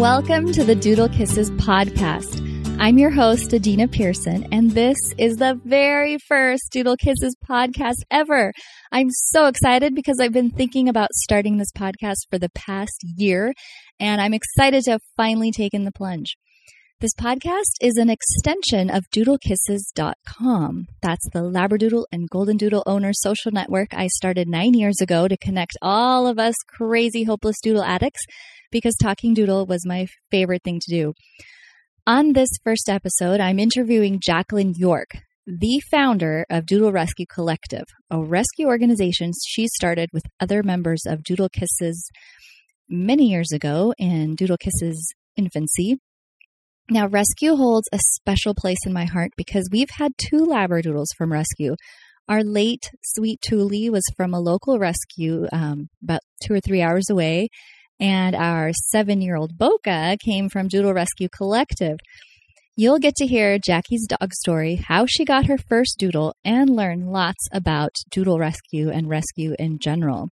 Welcome to the Doodle Kisses podcast. I'm your host, Adina Pearson, and this is the very first Doodle Kisses podcast ever. I'm so excited because I've been thinking about starting this podcast for the past year, and I'm excited to have finally taken the plunge. This podcast is an extension of doodlekisses.com. That's the Labradoodle and Golden Doodle owner social network I started nine years ago to connect all of us crazy, hopeless doodle addicts because talking doodle was my favorite thing to do. On this first episode, I'm interviewing Jacqueline Yorke, the founder of Doodle Rescue Collective, a rescue organization she started with other members of Doodle Kisses many years ago in Doodle Kisses infancy. Now, rescue holds a special place in my heart because we've had two Labradoodles from rescue. Our late sweet Thule was from a local rescue um, about two or three hours away, and our seven year old Boca came from Doodle Rescue Collective. You'll get to hear Jackie's dog story, how she got her first doodle, and learn lots about doodle rescue and rescue in general.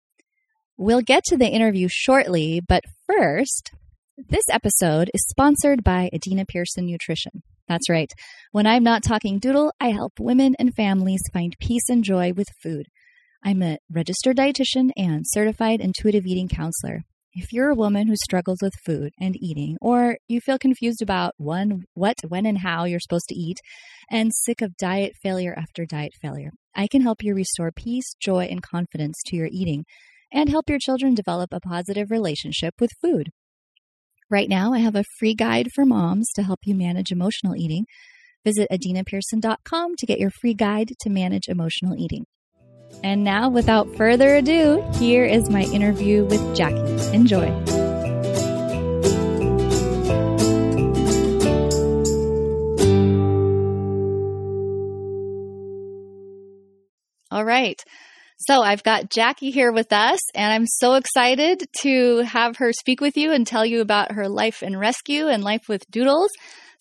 We'll get to the interview shortly, but first, this episode is sponsored by Adina Pearson Nutrition. That's right. When I'm not talking doodle, I help women and families find peace and joy with food. I'm a registered dietitian and certified intuitive eating counselor. If you're a woman who struggles with food and eating, or you feel confused about when, what, when, and how you're supposed to eat, and sick of diet failure after diet failure, I can help you restore peace, joy, and confidence to your eating and help your children develop a positive relationship with food. Right now, I have a free guide for moms to help you manage emotional eating. Visit adinapearson.com to get your free guide to manage emotional eating. And now, without further ado, here is my interview with Jackie. Enjoy. All right. So I've got Jackie here with us, and I'm so excited to have her speak with you and tell you about her life in rescue and life with doodles.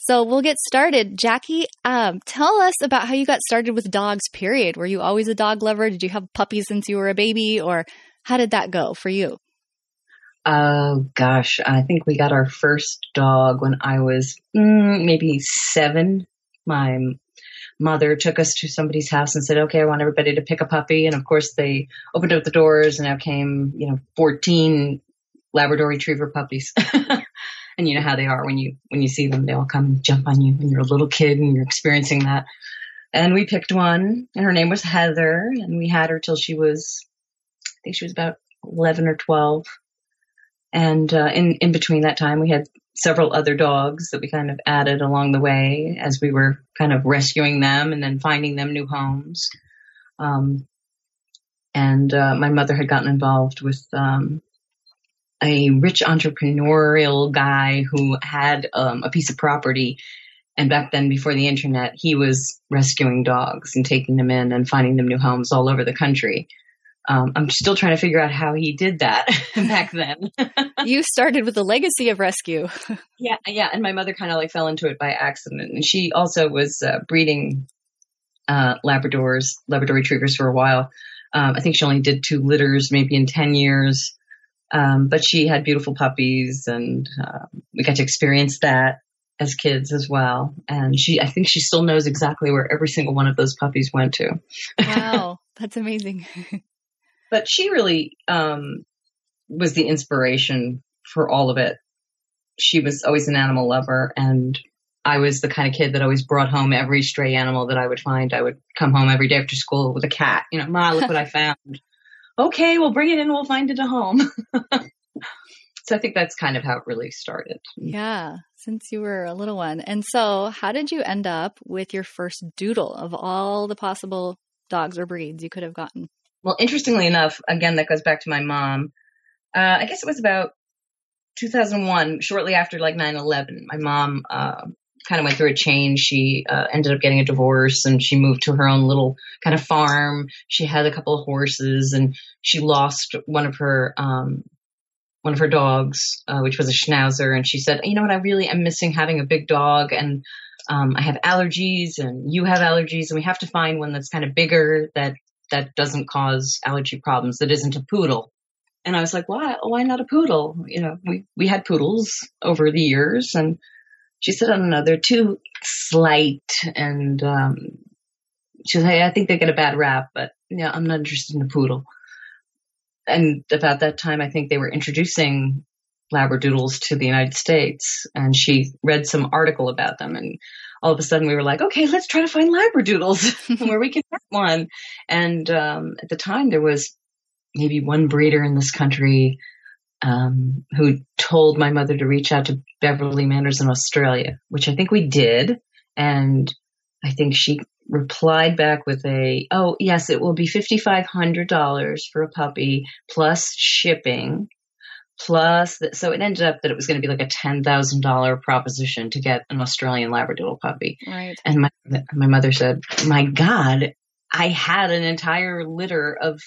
So we'll get started. Jackie, um, tell us about how you got started with dogs, period. Were you always a dog lover? Did you have puppies since you were a baby? Or how did that go for you? Oh, gosh. I think we got our first dog when I was mm, maybe seven. My mother took us to somebody's house and said, okay, I want everybody to pick a puppy. And of course, they opened up the doors and out came, you know, 14 Labrador Retriever puppies. and you know how they are when you when you see them they all come and jump on you when you're a little kid and you're experiencing that. And we picked one and her name was heather and we had her till she was i think she was about 11 or 12 and uh, in in between that time we had several other dogs that we kind of added along the way as we were kind of rescuing them and then finding them new homes. Um, and uh, my mother had gotten involved with um, a rich entrepreneurial guy who had um, a piece of property. And back then, before the internet, he was rescuing dogs and taking them in and finding them new homes all over the country. Um, I'm still trying to figure out how he did that back then. you started with a legacy of rescue. yeah, yeah. And my mother kind of like fell into it by accident. And she also was uh, breeding uh, Labradors, Labrador retrievers for a while. Um, I think she only did two litters, maybe in 10 years. Um, but she had beautiful puppies, and uh, we got to experience that as kids as well. And she, I think she still knows exactly where every single one of those puppies went to. wow, that's amazing. but she really um, was the inspiration for all of it. She was always an animal lover, and I was the kind of kid that always brought home every stray animal that I would find. I would come home every day after school with a cat. You know, Ma, look what I found okay, we'll bring it in. We'll find it a home. so I think that's kind of how it really started. Yeah, since you were a little one. And so, how did you end up with your first doodle of all the possible dogs or breeds you could have gotten? Well, interestingly enough, again, that goes back to my mom. Uh, I guess it was about 2001, shortly after like 9 11. My mom uh, kind of went through a change. She uh, ended up getting a divorce and she moved to her own little kind of farm. She had a couple of horses and she lost one of her um, one of her dogs, uh, which was a schnauzer. And she said, "You know what? I really am missing having a big dog and." Um, I have allergies and you have allergies and we have to find one that's kind of bigger that that doesn't cause allergy problems that isn't a poodle And I was like, why, why not a poodle? You know, we, we had poodles over the years and she said, I don't know, they're too slight and, um, she said, hey, I think they get a bad rap, but yeah, I'm not interested in a poodle. And about that time, I think they were introducing labradoodles to the United States and she read some article about them and all of a sudden we were like, okay, let's try to find labradoodles where we can get one. And um, at the time there was maybe one breeder in this country um, who told my mother to reach out to Beverley Manners in Australia, which I think we did. And I think she replied back with a, oh, yes, it will be $5,500 for a puppy plus shipping. Plus, so it ended up that it was going to be like a $10,000 proposition to get an Australian Labradoodle puppy. Right. And my, my mother said, my God, I had an entire litter of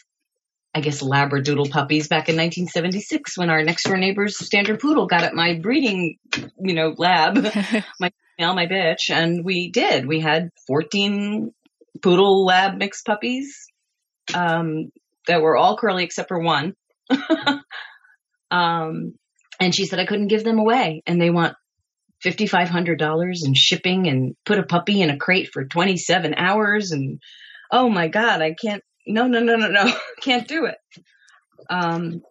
I guess Labradoodle puppies back in 1976 when our next door neighbor's standard poodle got at my breeding, you know, lab, my male, my bitch, and we did. We had 14 poodle lab mixed puppies um, that were all curly except for one. um, and she said I couldn't give them away, and they want $5,500 in shipping and put a puppy in a crate for 27 hours and oh my god, I can't no, no, no, no, no, can't do it. Um,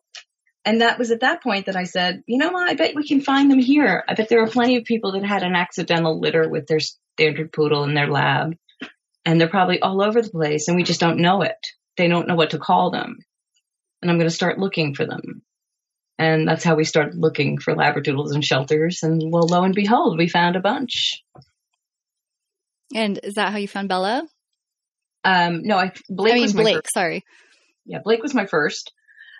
and that was at that point that I said, you know what? I bet we can find them here. I bet there are plenty of people that had an accidental litter with their standard poodle in their lab, and they're probably all over the place, and we just don't know it. They don't know what to call them, and I'm going to start looking for them. And that's how we started looking for labradoodles in shelters. And well, lo and behold, we found a bunch. And is that how you found Bella? Um, no, I Blake I mean, was my Blake, first. sorry. Yeah, Blake was my first.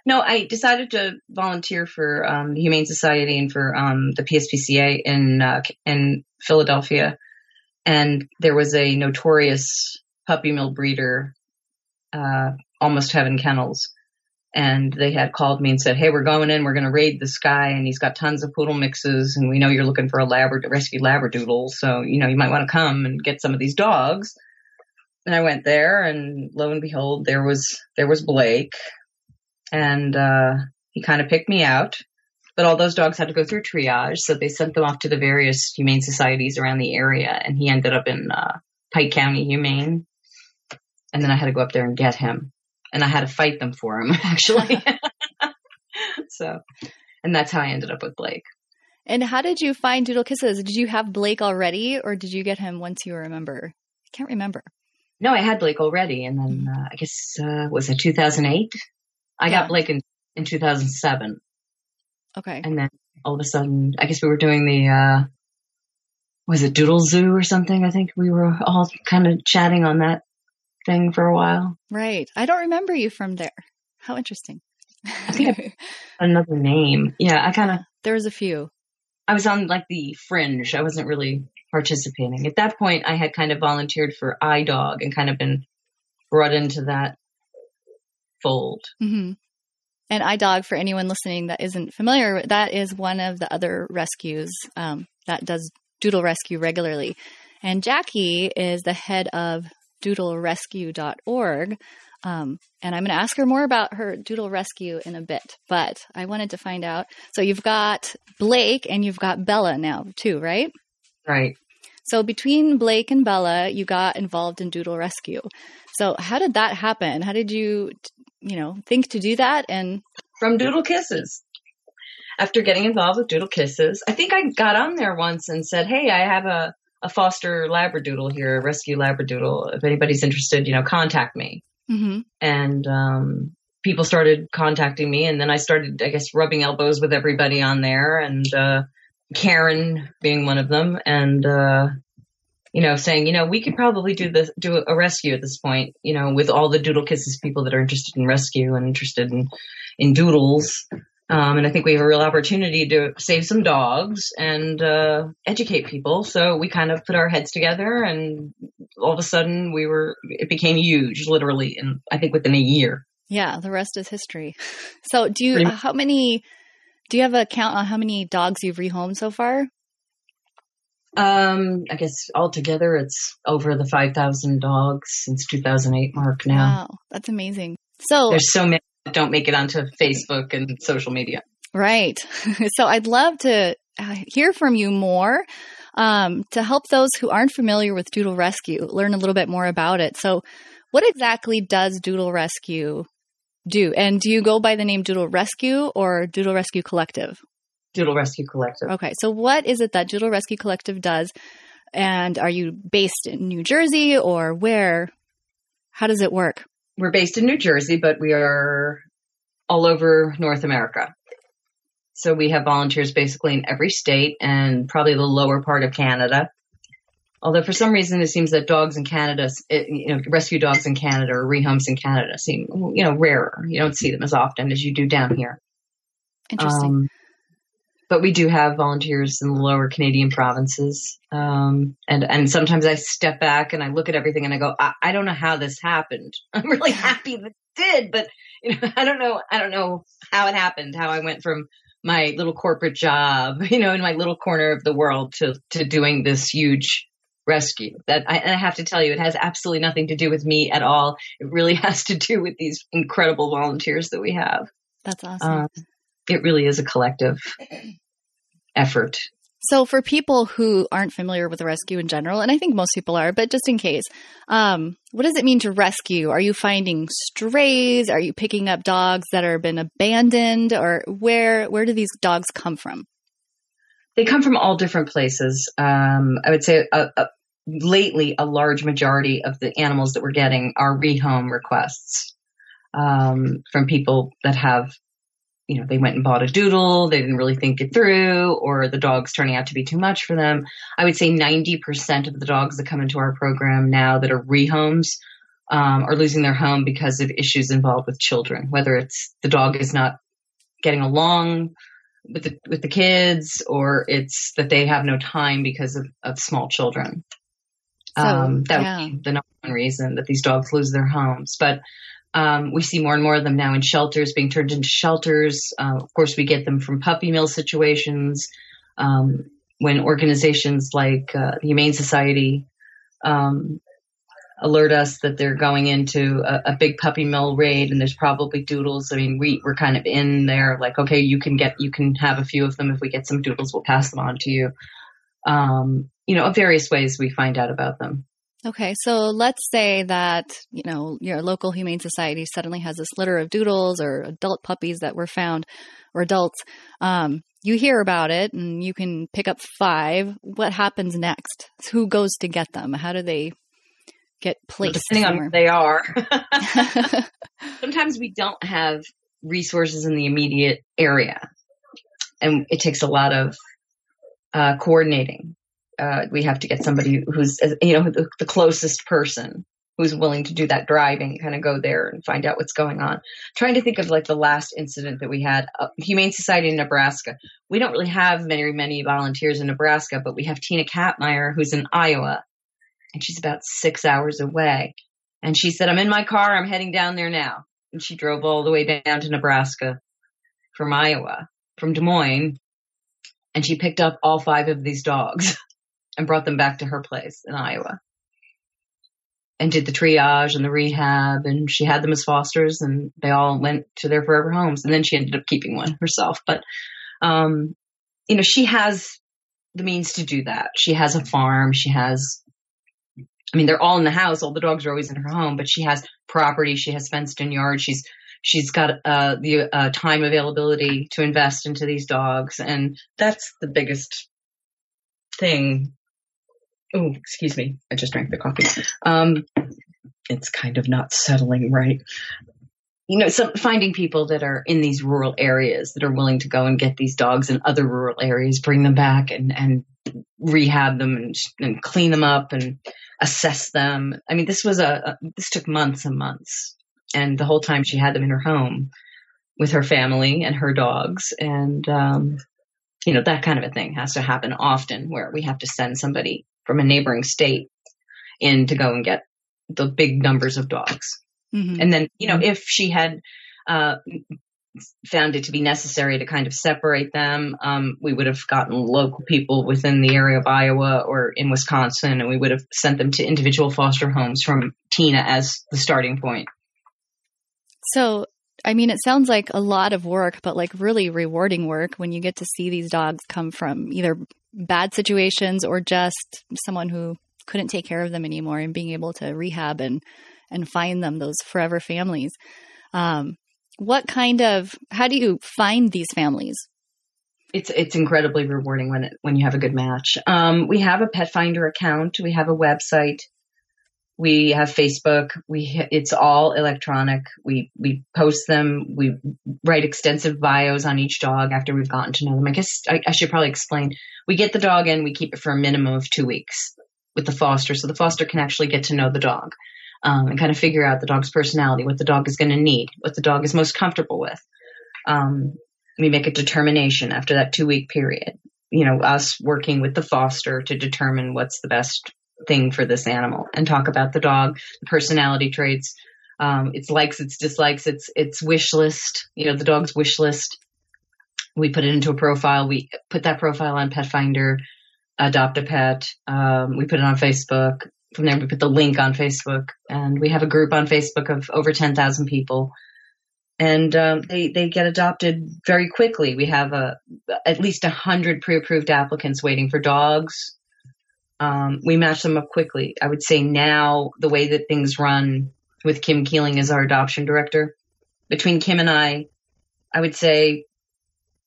No, I decided to volunteer for um, the Humane Society and for um, the PSPCA in uh, in Philadelphia, and there was a notorious puppy mill breeder, uh, Almost Heaven Kennels, and they had called me and said, "Hey, we're going in. We're going to raid this guy, and he's got tons of poodle mixes, and we know you're looking for a labra- rescue labradoodle, so you know you might want to come and get some of these dogs." And I went there, and lo and behold, there was there was Blake, and uh, he kind of picked me out. But all those dogs had to go through triage, so they sent them off to the various humane societies around the area, and he ended up in uh, Pike County Humane. And then I had to go up there and get him, and I had to fight them for him actually. so, and that's how I ended up with Blake. And how did you find Doodle Kisses? Did you have Blake already, or did you get him once you were a member? I can't remember. No, I had Blake already, and then uh, I guess uh, was it 2008? I Yeah. got Blake in in 2007, Okay. and then all of a sudden, I guess we were doing the uh, was it Doodle Zoo or something? I think we were all kind of chatting on that thing for a while. Right. I don't remember you from there. How interesting. I think Another name, yeah. I kind of there was a few. I was on like the fringe. I wasn't really participating at that point. I had kind of volunteered for iDog and kind of been brought into that fold. hmm And iDog, for anyone listening that isn't familiar, that is one of the other rescues um, that does doodle rescue regularly. And Jackie is the head of doodlerescue.org. Um, and I'm going to ask her more about her doodle rescue in a bit. But I wanted to find out. So you've got Blake and you've got Bella now, too, right? Right. So between Blake and Bella, you got involved in Doodle Rescue. So how did that happen? How did you, you know, think to do that? And from Doodle Kisses. After getting involved with Doodle Kisses, I think I got on there once and said, "Hey, I have a a foster labradoodle here, a rescue labradoodle. If anybody's interested, you know, contact me." Mhm. And um, people started contacting me, and then I started, I guess, rubbing elbows with everybody on there, and uh, Karen being one of them, and uh, you know, saying, you know, we could probably do this, do a rescue at this point, you know, with all the Doodle Kisses people that are interested in rescue and interested in in doodles. Um, and I think we have a real opportunity to save some dogs and uh, educate people. So we kind of put our heads together, and all of a sudden, we were it became huge, literally, and I think within a year. yeah, the rest is history. So do you, how many, do you have a count on how many dogs you've rehomed so far? Um, I guess altogether, it's over the five thousand dogs since two thousand eight mark now. Wow, that's amazing. So There's so many that don't make it onto Facebook and social media. Right. So I'd love to uh, hear from you more um, to help those who aren't familiar with Doodle Rescue learn a little bit more about it. So, what exactly does Doodle Rescue do? And do you go by the name Doodle Rescue or Doodle Rescue Collective? Doodle Rescue Collective. Okay. So, what is it that Doodle Rescue Collective does? And are you based in New Jersey or where? How does it work? We're based in New Jersey, but we are all over North America. So we have volunteers basically in every state and probably the lower part of Canada. Although for some reason it seems that dogs in Canada, it, you know, rescue dogs in Canada or rehomes in Canada seem, you know, rarer. You don't see them as often as you do down here. Interesting. Um, but we do have volunteers in the lower Canadian provinces. Um, and, and sometimes I step back and I look at everything and I go, I, I don't know how this happened. I'm really happy that it did, but you know, I don't know, I don't know how it happened, how I went from my little corporate job, you know, in my little corner of the world to, to doing this huge rescue that I, I, have to tell you, it has absolutely nothing to do with me at all. It really has to do with these incredible volunteers that we have. That's awesome. Um, it really is a collective effort. So, for people who aren't familiar with rescue in general, and I think most people are, but just in case, um, what does it mean to rescue? Are you finding strays? Are you picking up dogs that have been abandoned, or where where do these dogs come from? They come from all different places. Um, I would say a, a, lately, a large majority of the animals that we're getting are rehome requests um, from people that have you know, they went and bought a doodle, they didn't really think it through, or the dog's turning out to be too much for them. I would say 90% of the dogs that come into our program now that are rehomes um, are losing their home because of issues involved with children, whether it's the dog is not getting along with the, with the kids or it's that they have no time because of, of small children. So, um, that yeah. would be the number one reason that these dogs lose their homes. But um, we see more and more of them now in shelters, being turned into shelters. Uh, of course, we get them from puppy mill situations. Um, when organizations like uh, the Humane Society um, alert us that they're going into a, a, big puppy mill raid and there's probably doodles. I mean, we, we're kind of in there like, okay, you can get, you can have a few of them. If we get some doodles, we'll pass them on to you. Um, you know, various ways we find out about them. Okay, so let's say that, you know, your local humane society suddenly has this litter of doodles or adult puppies that were found or adults. Um, you hear about it and you can pick up five. What happens next? Who goes to get them? How do they get placed? Depending somewhere? on where they are. Sometimes we don't have resources in the immediate area, and it takes a lot of uh, coordinating uh, we have to get somebody who's you know the, the, closest person who's willing to do that driving kind of go there and find out what's going on trying to think of like the last incident that we had uh, humane society in nebraska we don't really have many many volunteers in nebraska but we have tina katmeyer who's in iowa and she's about six hours away. And she said i'm in my car. I'm heading down there now. And she drove all the way down to nebraska from iowa from des moines. And she picked up all five of these dogs and brought them back to her place in Iowa and did the triage and the rehab. And she had them as fosters and they all went to their forever homes. And then she ended up keeping one herself. But um, you know she has the means to do that. She has a farm. She has i mean they're all in the house all the dogs are always in her home but she has property she has fenced in yard she's she's got uh, the uh, time availability to invest into these dogs and that's the biggest thing Oh, excuse me. I just drank the coffee. Um, it's kind of not settling right. You know, so finding people that are in these rural areas that are willing to go and get these dogs in other rural areas, bring them back and, and rehab them and, and clean them up and assess them. I mean, this was a, a this took months and months. And the whole time she had them in her home with her family and her dogs. And, um, you know, that kind of a thing has to happen often where we have to send somebody from a neighboring state in to go and get the big numbers of dogs. Mm-hmm. And then, you know, if she had uh, found it to be necessary to kind of separate them, um, we would have gotten local people within the area of Iowa or in Wisconsin, and we would have sent them to individual foster homes from Tina as the starting point. So, I mean, it sounds like a lot of work, but like really rewarding work when you get to see these dogs come from either bad situations or just someone who couldn't take care of them anymore and being able to rehab and and find them those forever families. Um, what kind of how do you find these families? It's it's incredibly rewarding when it, when you have a good match. Um, we have a pet finder account. We have a website. We have Facebook. We it's all electronic. We we post them. We write extensive bios on each dog after we've gotten to know them. I guess I, I should probably explain. We get the dog in. We keep it for a minimum of two weeks with the foster, so the foster can actually get to know the dog um, and kind of figure out the dog's personality, what the dog is going to need, what the dog is most comfortable with. Um, we make a determination after that two week period. You know, us working with the foster to determine what's the best thing for this animal and talk about the dog, the personality traits, um, its likes, its dislikes, its its wish list. You know, the dog's wish list. We put it into a profile. We put that profile on Pet Finder, Adopt a Pet. Um, we put it on Facebook from there we put the link on Facebook, and we have a group on Facebook of over ten thousand people, and um, they they get adopted very quickly. We have a at least hundred pre-approved applicants waiting for dogs. Um, we match them up quickly. I would say now the way that things run with Kim Keeling as our adoption director, between Kim and I, I would say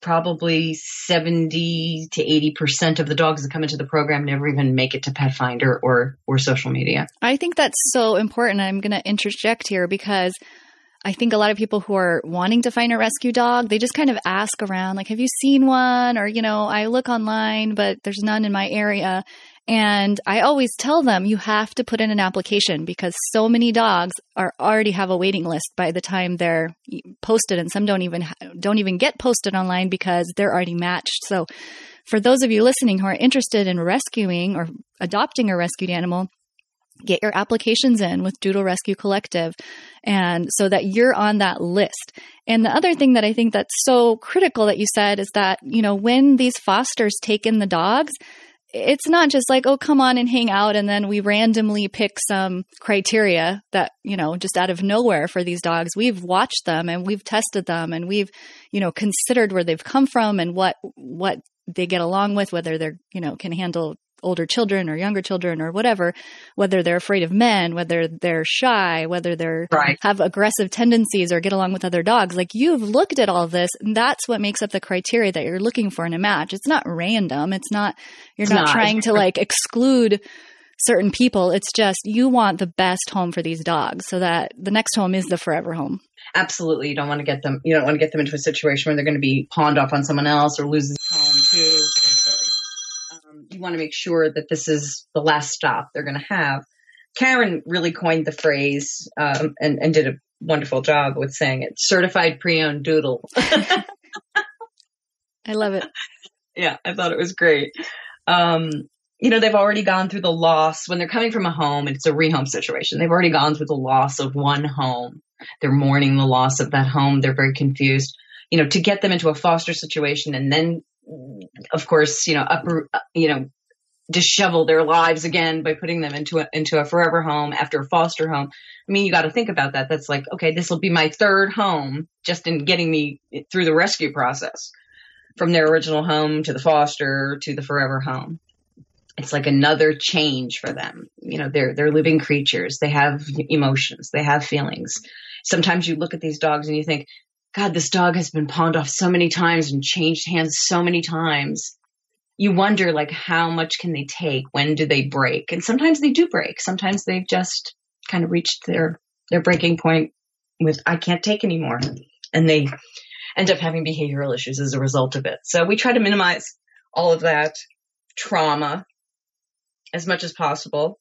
probably 70 to 80% of the dogs that come into the program never even make it to pet finder or or social media. I think that's so important. I'm going to interject here because i think a lot of people who are wanting to find a rescue dog they just kind of ask around like have you seen one? Or you know i look online but there's none in my area and I always tell them you have to put in an application because so many dogs are already have a waiting list by the time they're posted and some don't even don't even get posted online because they're already matched. So for those of you listening who are interested in rescuing or adopting a rescued animal, get your applications in with Doodle Rescue Collective and so that you're on that list. And the other thing that I think that's so critical that you said is that, you know, when these fosters take in the dogs, it's not just like, oh, come on and hang out. And then we randomly pick some criteria that, you know, just out of nowhere for these dogs. We've watched them and we've tested them and we've, you know, considered where they've come from and what, what they get along with, whether they're, you know, can handle older children or younger children or whatever, whether they're afraid of men, whether they're shy, whether they're right. have aggressive tendencies or get along with other dogs. Like you've looked at all this, and that's what makes up the criteria that you're looking for in a match. It's not random. It's not you're it's not, not trying to like exclude certain people. It's just you want the best home for these dogs so that the next home is the forever home. Absolutely. You don't want to get them you don't want to get them into a situation where they're going to be pawned off on someone else or lose this home too you want to make sure that this is the last stop they're going to have. Karen really coined the phrase um, and, and did a wonderful job with saying it certified pre owned doodle. I love it. Yeah, I thought it was great. Um, you know, they've already gone through the loss when they're coming from a home and it's a rehome situation. They've already gone through the loss of one home. They're mourning the loss of that home. They're very confused. You know, to get them into a foster situation and then of course, you know, upper, you know, dishevel their lives again by putting them into a, into a forever home after a foster home. I mean, you got to think about that. That's like, okay, this will be my third home just in getting me through the rescue process from their original home to the foster to the forever home. It's like another change for them. You know, they're, they're living creatures. They have emotions. They have feelings. Sometimes you look at these dogs and you think, God, this dog has been pawned off so many times and changed hands so many times. You wonder, like, how much can they take? When do they break? And sometimes they do break. Sometimes they've just kind of reached their their breaking point with I can't take anymore, and they end up having behavioral issues as a result of it. So we try to minimize all of that trauma as much as possible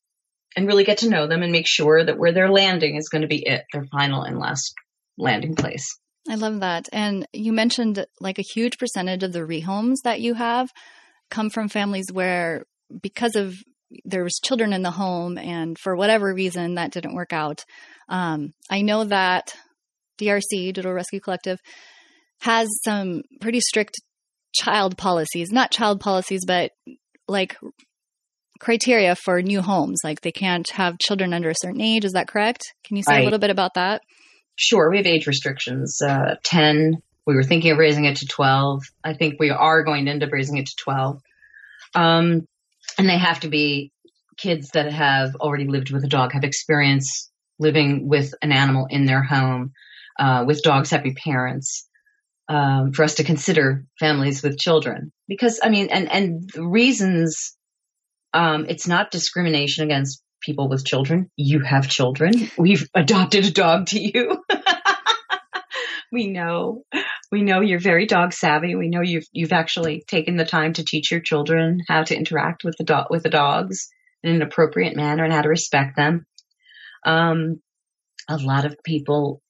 and really get to know them and make sure that where they're landing is going to be it, their final and last landing place. I love that. And you mentioned like a huge percentage of the rehomes that you have come from families where because of there was children in the home and for whatever reason that didn't work out. Um, I know that DRC, Doodle Rescue Collective, has some pretty strict child policies, not child policies, but like criteria for new homes. Like they can't have children under a certain age. Is that correct? Can you say right. a little bit about that? Sure, we have age restrictions. Uh, 10, we were thinking of raising it to 12. I think we are going to end up raising it to 12. Um, and they have to be kids that have already lived with a dog, have experience living with an animal in their home, uh, with dogs happy parents. Um, for us to consider families with children, because I mean, and and reasons, um, it's not discrimination against people with children. You have children. We've adopted a dog to you. we know, we know you're very dog savvy. We know you've you've actually taken the time to teach your children how to interact with the dog with the dogs in an appropriate manner and how to respect them. Um, a lot of people,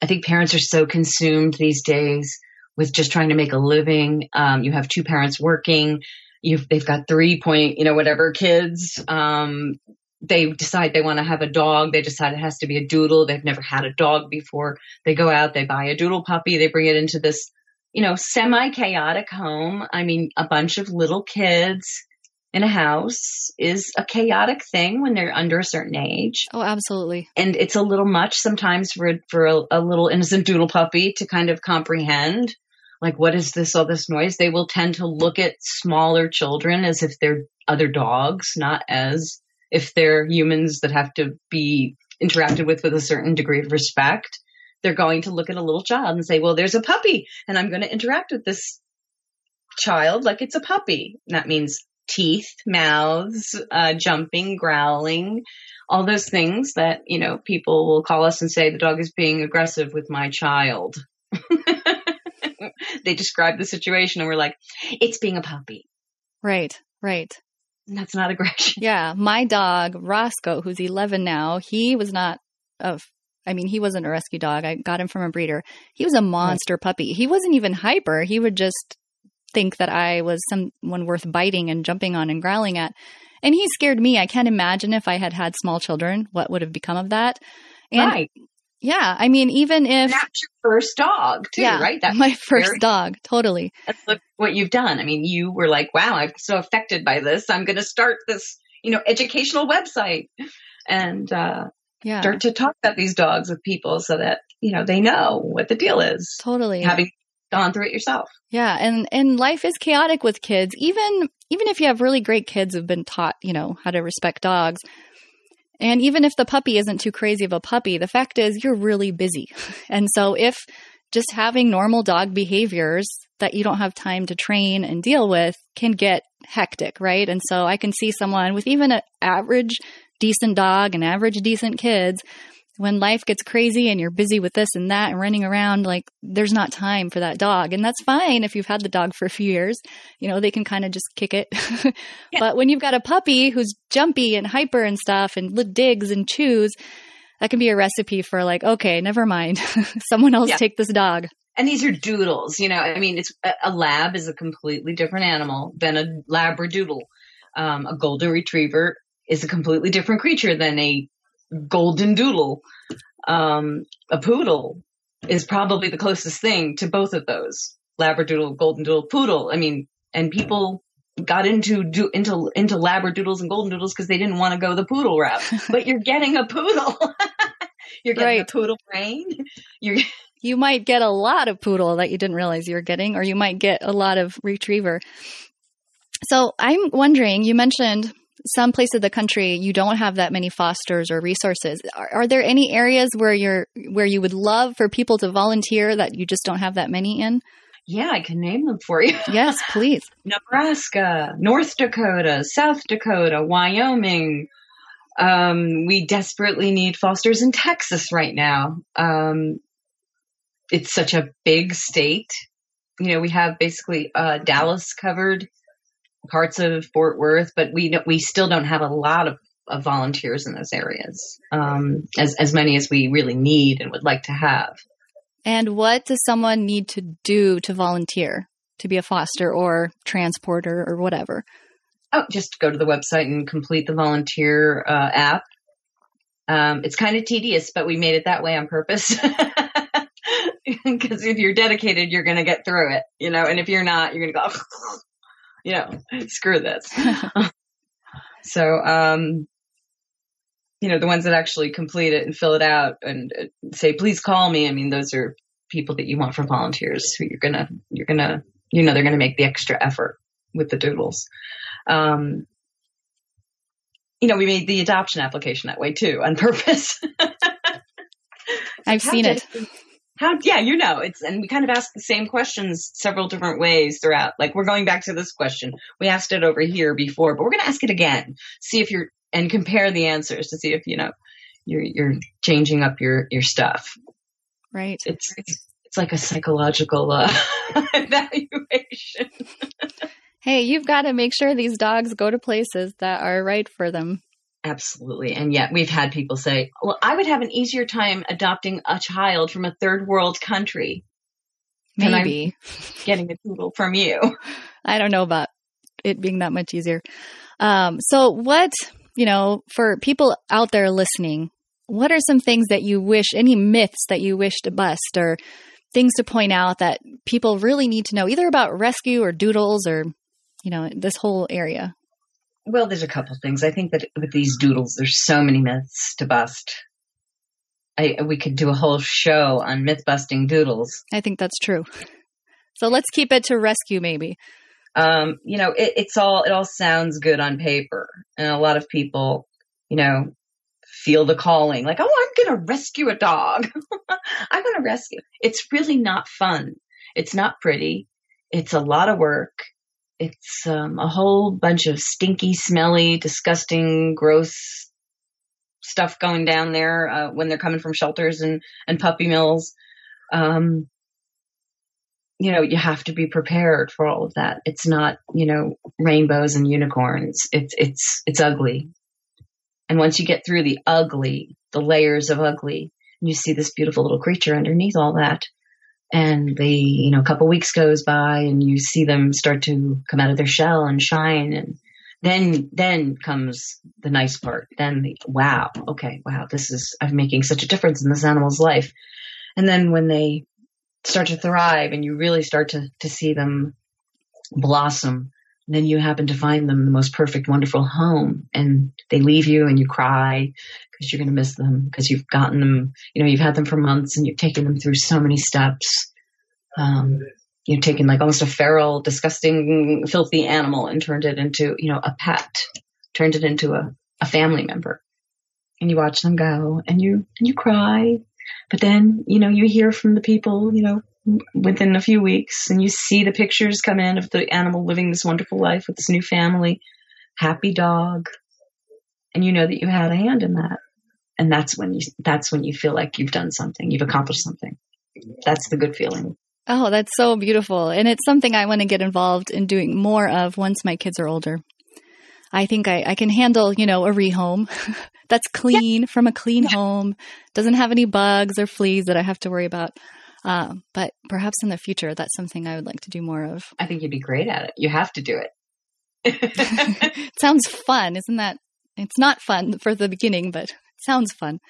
I think parents are so consumed these days with just trying to make a living. Um, you have two parents working. You've, they've got three point, you know, whatever kids. Um, they decide they want to have a dog. They decide it has to be a doodle. They've never had a dog before. They go out, they buy a doodle puppy. They bring it into this, you know, semi chaotic home. I mean, a bunch of little kids in a house is a chaotic thing when they're under a certain age. Oh, absolutely. And it's a little much sometimes for for a, a, little innocent doodle puppy to kind of comprehend. Like, what is this? All this noise? They will tend to look at smaller children as if they're other dogs, not as if they're humans that have to be interacted with with a certain degree of respect. They're going to look at a little child and say, "Well, there's a puppy, and I'm going to interact with this child like it's a puppy." And that means teeth, mouths, uh, jumping, growling, all those things that, you know, people will call us and say the dog is being aggressive with my child. they describe the situation and we're like, it's being a puppy. Right, right. That's not aggression. Yeah. My dog, Roscoe, who's 11 now, he was not of. I mean, he wasn't a rescue dog. I got him from a breeder. He was a monster right. puppy. He wasn't even hyper. He would just think that I was someone worth biting and jumping on and growling at. And he scared me. I can't imagine if I had had small children, what would have become of that. And right. Yeah, I mean, even if that's your first dog, too, yeah, right? That's my first very, dog, totally. That's what you've done. I mean, you were like, "Wow, I'm so affected by this. I'm going to start this, you know, educational website and uh, yeah. start to talk about these dogs with people so that you know they know what the deal is. Totally, having gone through it yourself. Yeah, and and life is chaotic with kids. Even even if you have really great kids who've been taught, you know, how to respect dogs. And even if the puppy isn't too crazy of a puppy, the fact is you're really busy. And so if just having normal dog behaviors that you don't have time to train and deal with can get hectic, right? And so I can see someone with even an average decent dog and average decent kids when life gets crazy and you're busy with this and that and running around, like there's not time for that dog. And that's fine if you've had the dog for a few years. You know, they can kind of just kick it. yeah. But when you've got a puppy who's jumpy and hyper and stuff and digs and chews, that can be a recipe for like, okay, never mind. Someone else yeah. take this dog. And these are doodles, you know, I mean, it's a lab is a completely different animal than a labradoodle. Um, a golden retriever is a completely different creature than a golden doodle. Um, a poodle is probably the closest thing to both of those. Labradoodle, golden doodle, poodle. I mean, and people got into do, into into labradoodles and golden doodles because they didn't want to go the poodle route. but you're getting a poodle. you're getting right. a poodle brain. You're you might get a lot of poodle that you didn't realize you were getting, or you might get a lot of retriever. So I'm wondering, you mentioned some place of the country you don't have that many fosters or resources. Are, are, there any areas where you're where you would love for people to volunteer that you just don't have that many in? Yeah, I can name them for you. yes, please. Nebraska, North Dakota, South Dakota, Wyoming. Um, we desperately need fosters in Texas right now. Um, it's such a big state. You know, we have basically uh, Dallas covered parts of Fort Worth, but we we still don't have a lot of, of volunteers in those areas, um, as as many as we really need and would like to have. And what does someone need to do to volunteer to be a foster or transporter or whatever? Oh, just go to the website and complete the volunteer uh, app. Um, it's kind of tedious, but we made it that way on purpose. Because if you're dedicated, you're going to get through it, you know. And if you're not, you're going to go, you know, screw this. so, um, you know, the ones that actually complete it and fill it out and uh, say, please call me. I mean, those are people that you want for volunteers who you're going to, you're going to, you know, they're going to make the extra effort with the doodles. Um, you know, we made the adoption application that way too on purpose. I've seen it. How, yeah, you know, it's, and we kind of ask the same questions several different ways throughout. Like, we're going back to this question. We asked it over here before, but we're going to ask it again. See if you're, and compare the answers to see if, you know, you're, you're changing up your, your stuff. Right. It's, it's, it's like a psychological uh, evaluation. hey, you've got to make sure these dogs go to places that are right for them. Absolutely. And yet we've had people say, well, I would have an easier time adopting a child from a third world country. Maybe. getting a poodle from you. I don't know about it being that much easier. Um, so what, you know, for people out there listening, what are some things that you wish, any myths that you wish to bust or things to point out that people really need to know either about rescue or doodles or, you know, this whole area? Well, there's a couple things. I think that with these doodles, there's so many myths to bust. I, we could do a whole show on myth busting doodles. I think that's true. So let's keep it to rescue, maybe. Um, you know, it, it's all it all sounds good on paper, and a lot of people, you know, feel the calling, like, oh, I'm going to rescue a dog. I'm going to rescue. It's really not fun. It's not pretty. It's a lot of work it's um, a whole bunch of stinky, smelly, disgusting, gross stuff going down there uh, when they're coming from shelters and and puppy mills. Um, you know, you have to be prepared for all of that. It's not, you know, rainbows and unicorns. It's it's it's ugly. And once you get through the ugly, the layers of ugly, and you see this beautiful little creature underneath all that, and they, you know, a couple weeks goes by and you see them start to come out of their shell and shine and then then comes the nice part. Then the wow, okay, wow, this is I'm making such a difference in this animal's life. And then when they start to thrive and you really start to to see them blossom, then you happen to find them the most perfect, wonderful home and they leave you and you cry because you're going to miss them because you've gotten them, you know, you've had them for months and you've taken them through so many steps. Um, you've taken like almost a feral, disgusting, filthy animal and turned it into, you know, a pet, turned it into a, a family member. And you watch them go and you, and you cry. But then, you know, you hear from the people, you know, within a few weeks and you see the pictures come in of the animal living this wonderful life with this new family, happy dog. And you know that you had a hand in that. And that's when you, that's when you feel like you've done something, you've accomplished something. That's the good feeling. Oh, that's so beautiful. And it's something I want to get involved in doing more of once my kids are older. I think I, I can handle, you know, a rehome that's clean yeah. from a clean yeah. home, doesn't have any bugs or fleas that I have to worry about. Uh, but perhaps in the future, that's something I would like to do more of. I think you'd be great at it. You have to do it. it sounds fun, isn't that? It's not fun for the beginning, but sounds fun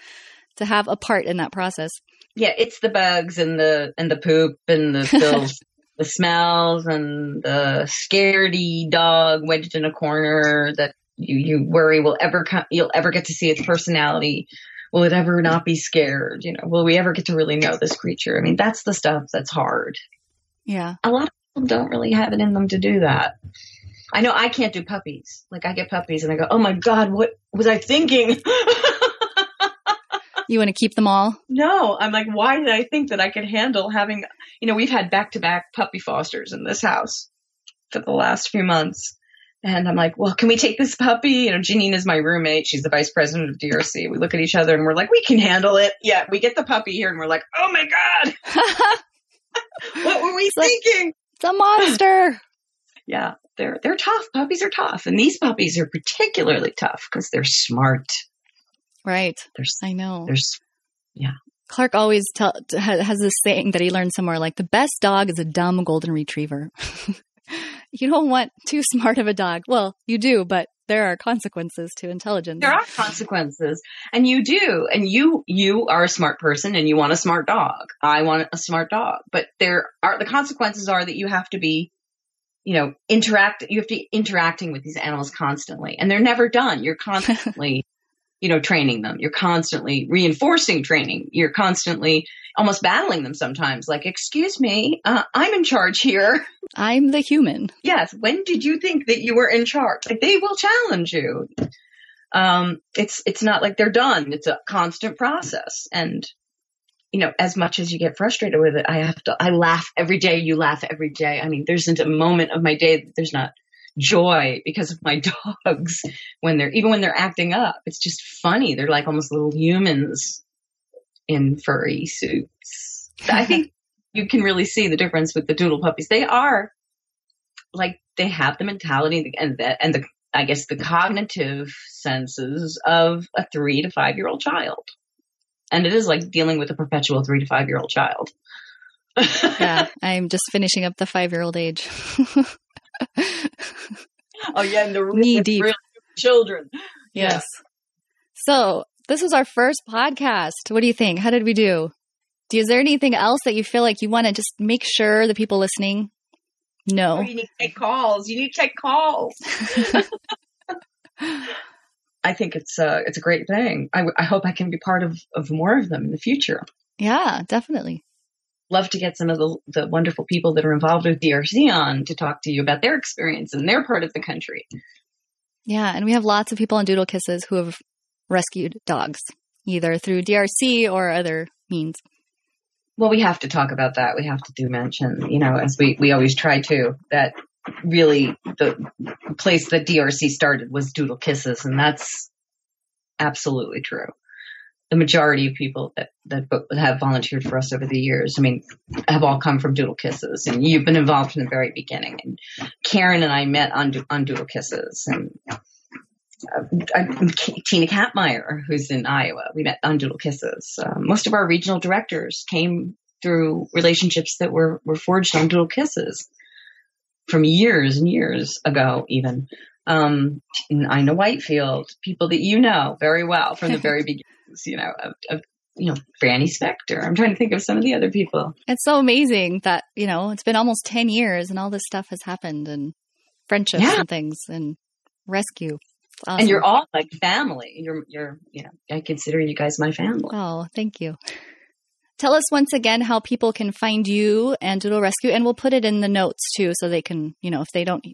to have a part in that process. Yeah, it's the bugs and the and the poop and the filth, the smells and the scaredy dog wedged in a corner that you you worry will ever come you'll ever get to see its personality will it ever not be scared? You know, will we ever get to really know this creature? I mean, that's the stuff that's hard. Yeah. A lot of people don't really have it in them to do that. I know I can't do puppies. Like I get puppies and I go, "Oh my god, what was I thinking?" you want to keep them all? No, I'm like, why did I think that I could handle having, you know, we've had back-to-back puppy fosters in this house for the last few months. And I'm like, well, can we take this puppy? You know, Janine is my roommate. She's the vice president of DRC. We look at each other and we're like, we can handle it. Yeah, we get the puppy here and we're like, oh my God. what were we it's thinking? Like, it's a monster. yeah, they're they're tough. Puppies are tough. And these puppies are particularly tough because they're smart. Right. They're, I know. There's, yeah. Clark always tell, has this saying that he learned somewhere like the best dog is a dumb golden retriever. you don't want too smart of a dog. Well, you do, but there are consequences to intelligence. There are consequences. And you do. And you you are a smart person and you want a smart dog. I want a smart dog. But there are the consequences are that you have to be you know, interact you have to be interacting with these animals constantly. And they're never done. You're constantly you know, training them. You're constantly reinforcing training. You're constantly almost battling them sometimes. Like, excuse me, uh, I'm in charge here. I'm the human. Yes. When did you think that you were in charge? Like, they will challenge you. Um, it's it's not like they're done. It's a constant process, and you know, as much as you get frustrated with it, I have to. I laugh every day. You laugh every day. I mean, there isn't a moment of my day that there's not joy because of my dogs when they're even when they're acting up. It's just funny. They're like almost little humans in furry suits. I think you can really see the difference with the doodle puppies. They are like they have the mentality and that and the I guess the cognitive senses of a three to five year old child. And it is like dealing with a perpetual three to five year old child. yeah, I'm just finishing up the five year old age. Oh yeah, and the knee deep children. Yes. Yeah. So this was our first podcast. What do you think? How did we do? do Is there anything else that you feel like you want to just make sure the people listening know? Oh, you need to take calls. You need to take calls. I think it's a uh, it's a great thing. I, I hope I can be part of of more of them in the future. Yeah, definitely love to get some of the, the wonderful people that are involved with DRC on to talk to you about their experience in their part of the country. Yeah, and we have lots of people on Doodle Kisses who have rescued dogs, either through DRC or other means. Well, we have to talk about that. We have to do mention, you know, as we, we always try to, that really the place that DRC started was Doodle Kisses, and that's absolutely true the majority of people that, that have volunteered for us over the years, I mean, have all come from Doodle Kisses, and you've been involved from the very beginning. And Karen and I met on on Doodle Kisses, and uh, Tina Kapmeyer, who's in Iowa, we met on Doodle Kisses. Uh, most of our regional directors came through relationships that were were forged on Doodle Kisses from years and years ago, even. Um, Ina Whitefield, people that you know very well from the very beginning you know, of, of you know, Franny Spector. I'm trying to think of some of the other people. It's so amazing that, you know, it's been almost 10 years and all this stuff has happened and friendships yeah. and things and rescue. Awesome. And you're all like family. You're, you're, you know, I consider you guys my family. Oh, thank you. Tell us once again how people can find you and Doodle Rescue, and we'll put it in the notes too, so they can, you know, if they don't,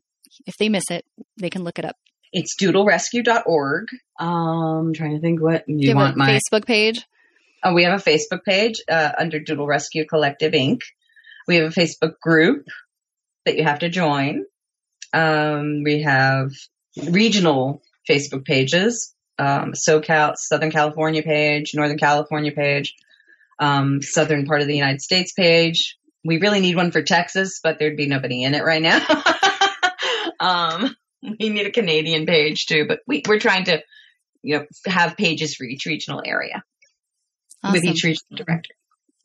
if they miss it, they can look it up. It's doodlerescue.org. Um, I'm trying to think what you, you want my Facebook page. Oh, we have a Facebook page uh, under Doodle Rescue Collective Inc. We have a Facebook group that you have to join. Um, we have regional Facebook pages, um, SoCal, Southern California page, Northern California page, um, Southern part of the United States page. We really need one for Texas, but there'd be nobody in it right now. um, we need a Canadian page too, but we, we're trying to, you know, have pages for each regional area awesome. with each regional director.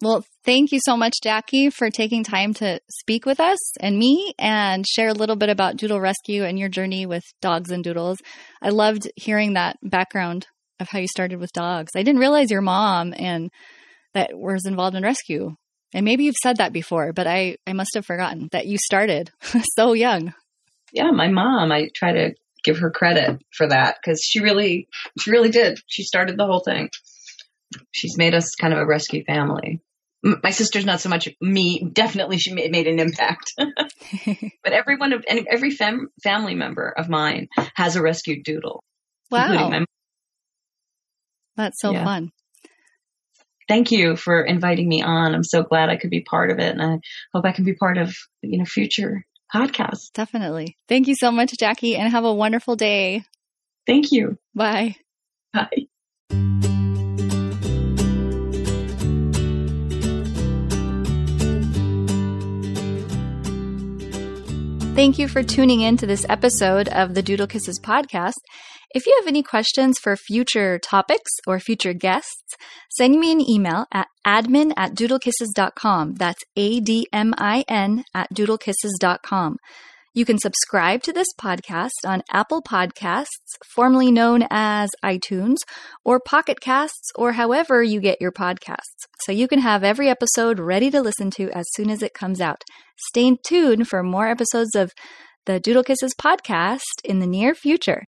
Well, thank you so much, Jacquie, for taking time to speak with us and me and share a little bit about Doodle Rescue and your journey with dogs and doodles. I loved hearing that background of how you started with dogs. I didn't realize your mom and that was involved in rescue. And maybe you've said that before, but I, I must have forgotten that you started so young yeah, my mom, I try to give her credit for that because she really, she really did. She started the whole thing. She's made us kind of a rescue family. My sister's not so much me. Definitely, she made, made an impact. but every one of every fam, family member of mine has a rescued doodle. Wow, that's so yeah. fun. Thank you for inviting me on. I'm so glad I could be part of it, and I hope I can be part of you know future podcast. Definitely. Thank you so much, Jacquie, and have a wonderful day. Thank you. Bye. Bye. Thank you for tuning in to this episode of the Doodle Kisses podcast. If you have any questions for future topics or future guests, send me an email at admin at doodlekisses.com. That's A D M I N at doodlekisses.com. You can subscribe to this podcast on Apple Podcasts, formerly known as iTunes, or Pocket Casts, or however you get your podcasts. So you can have every episode ready to listen to as soon as it comes out. Stay tuned for more episodes of the Doodle Kisses podcast in the near future.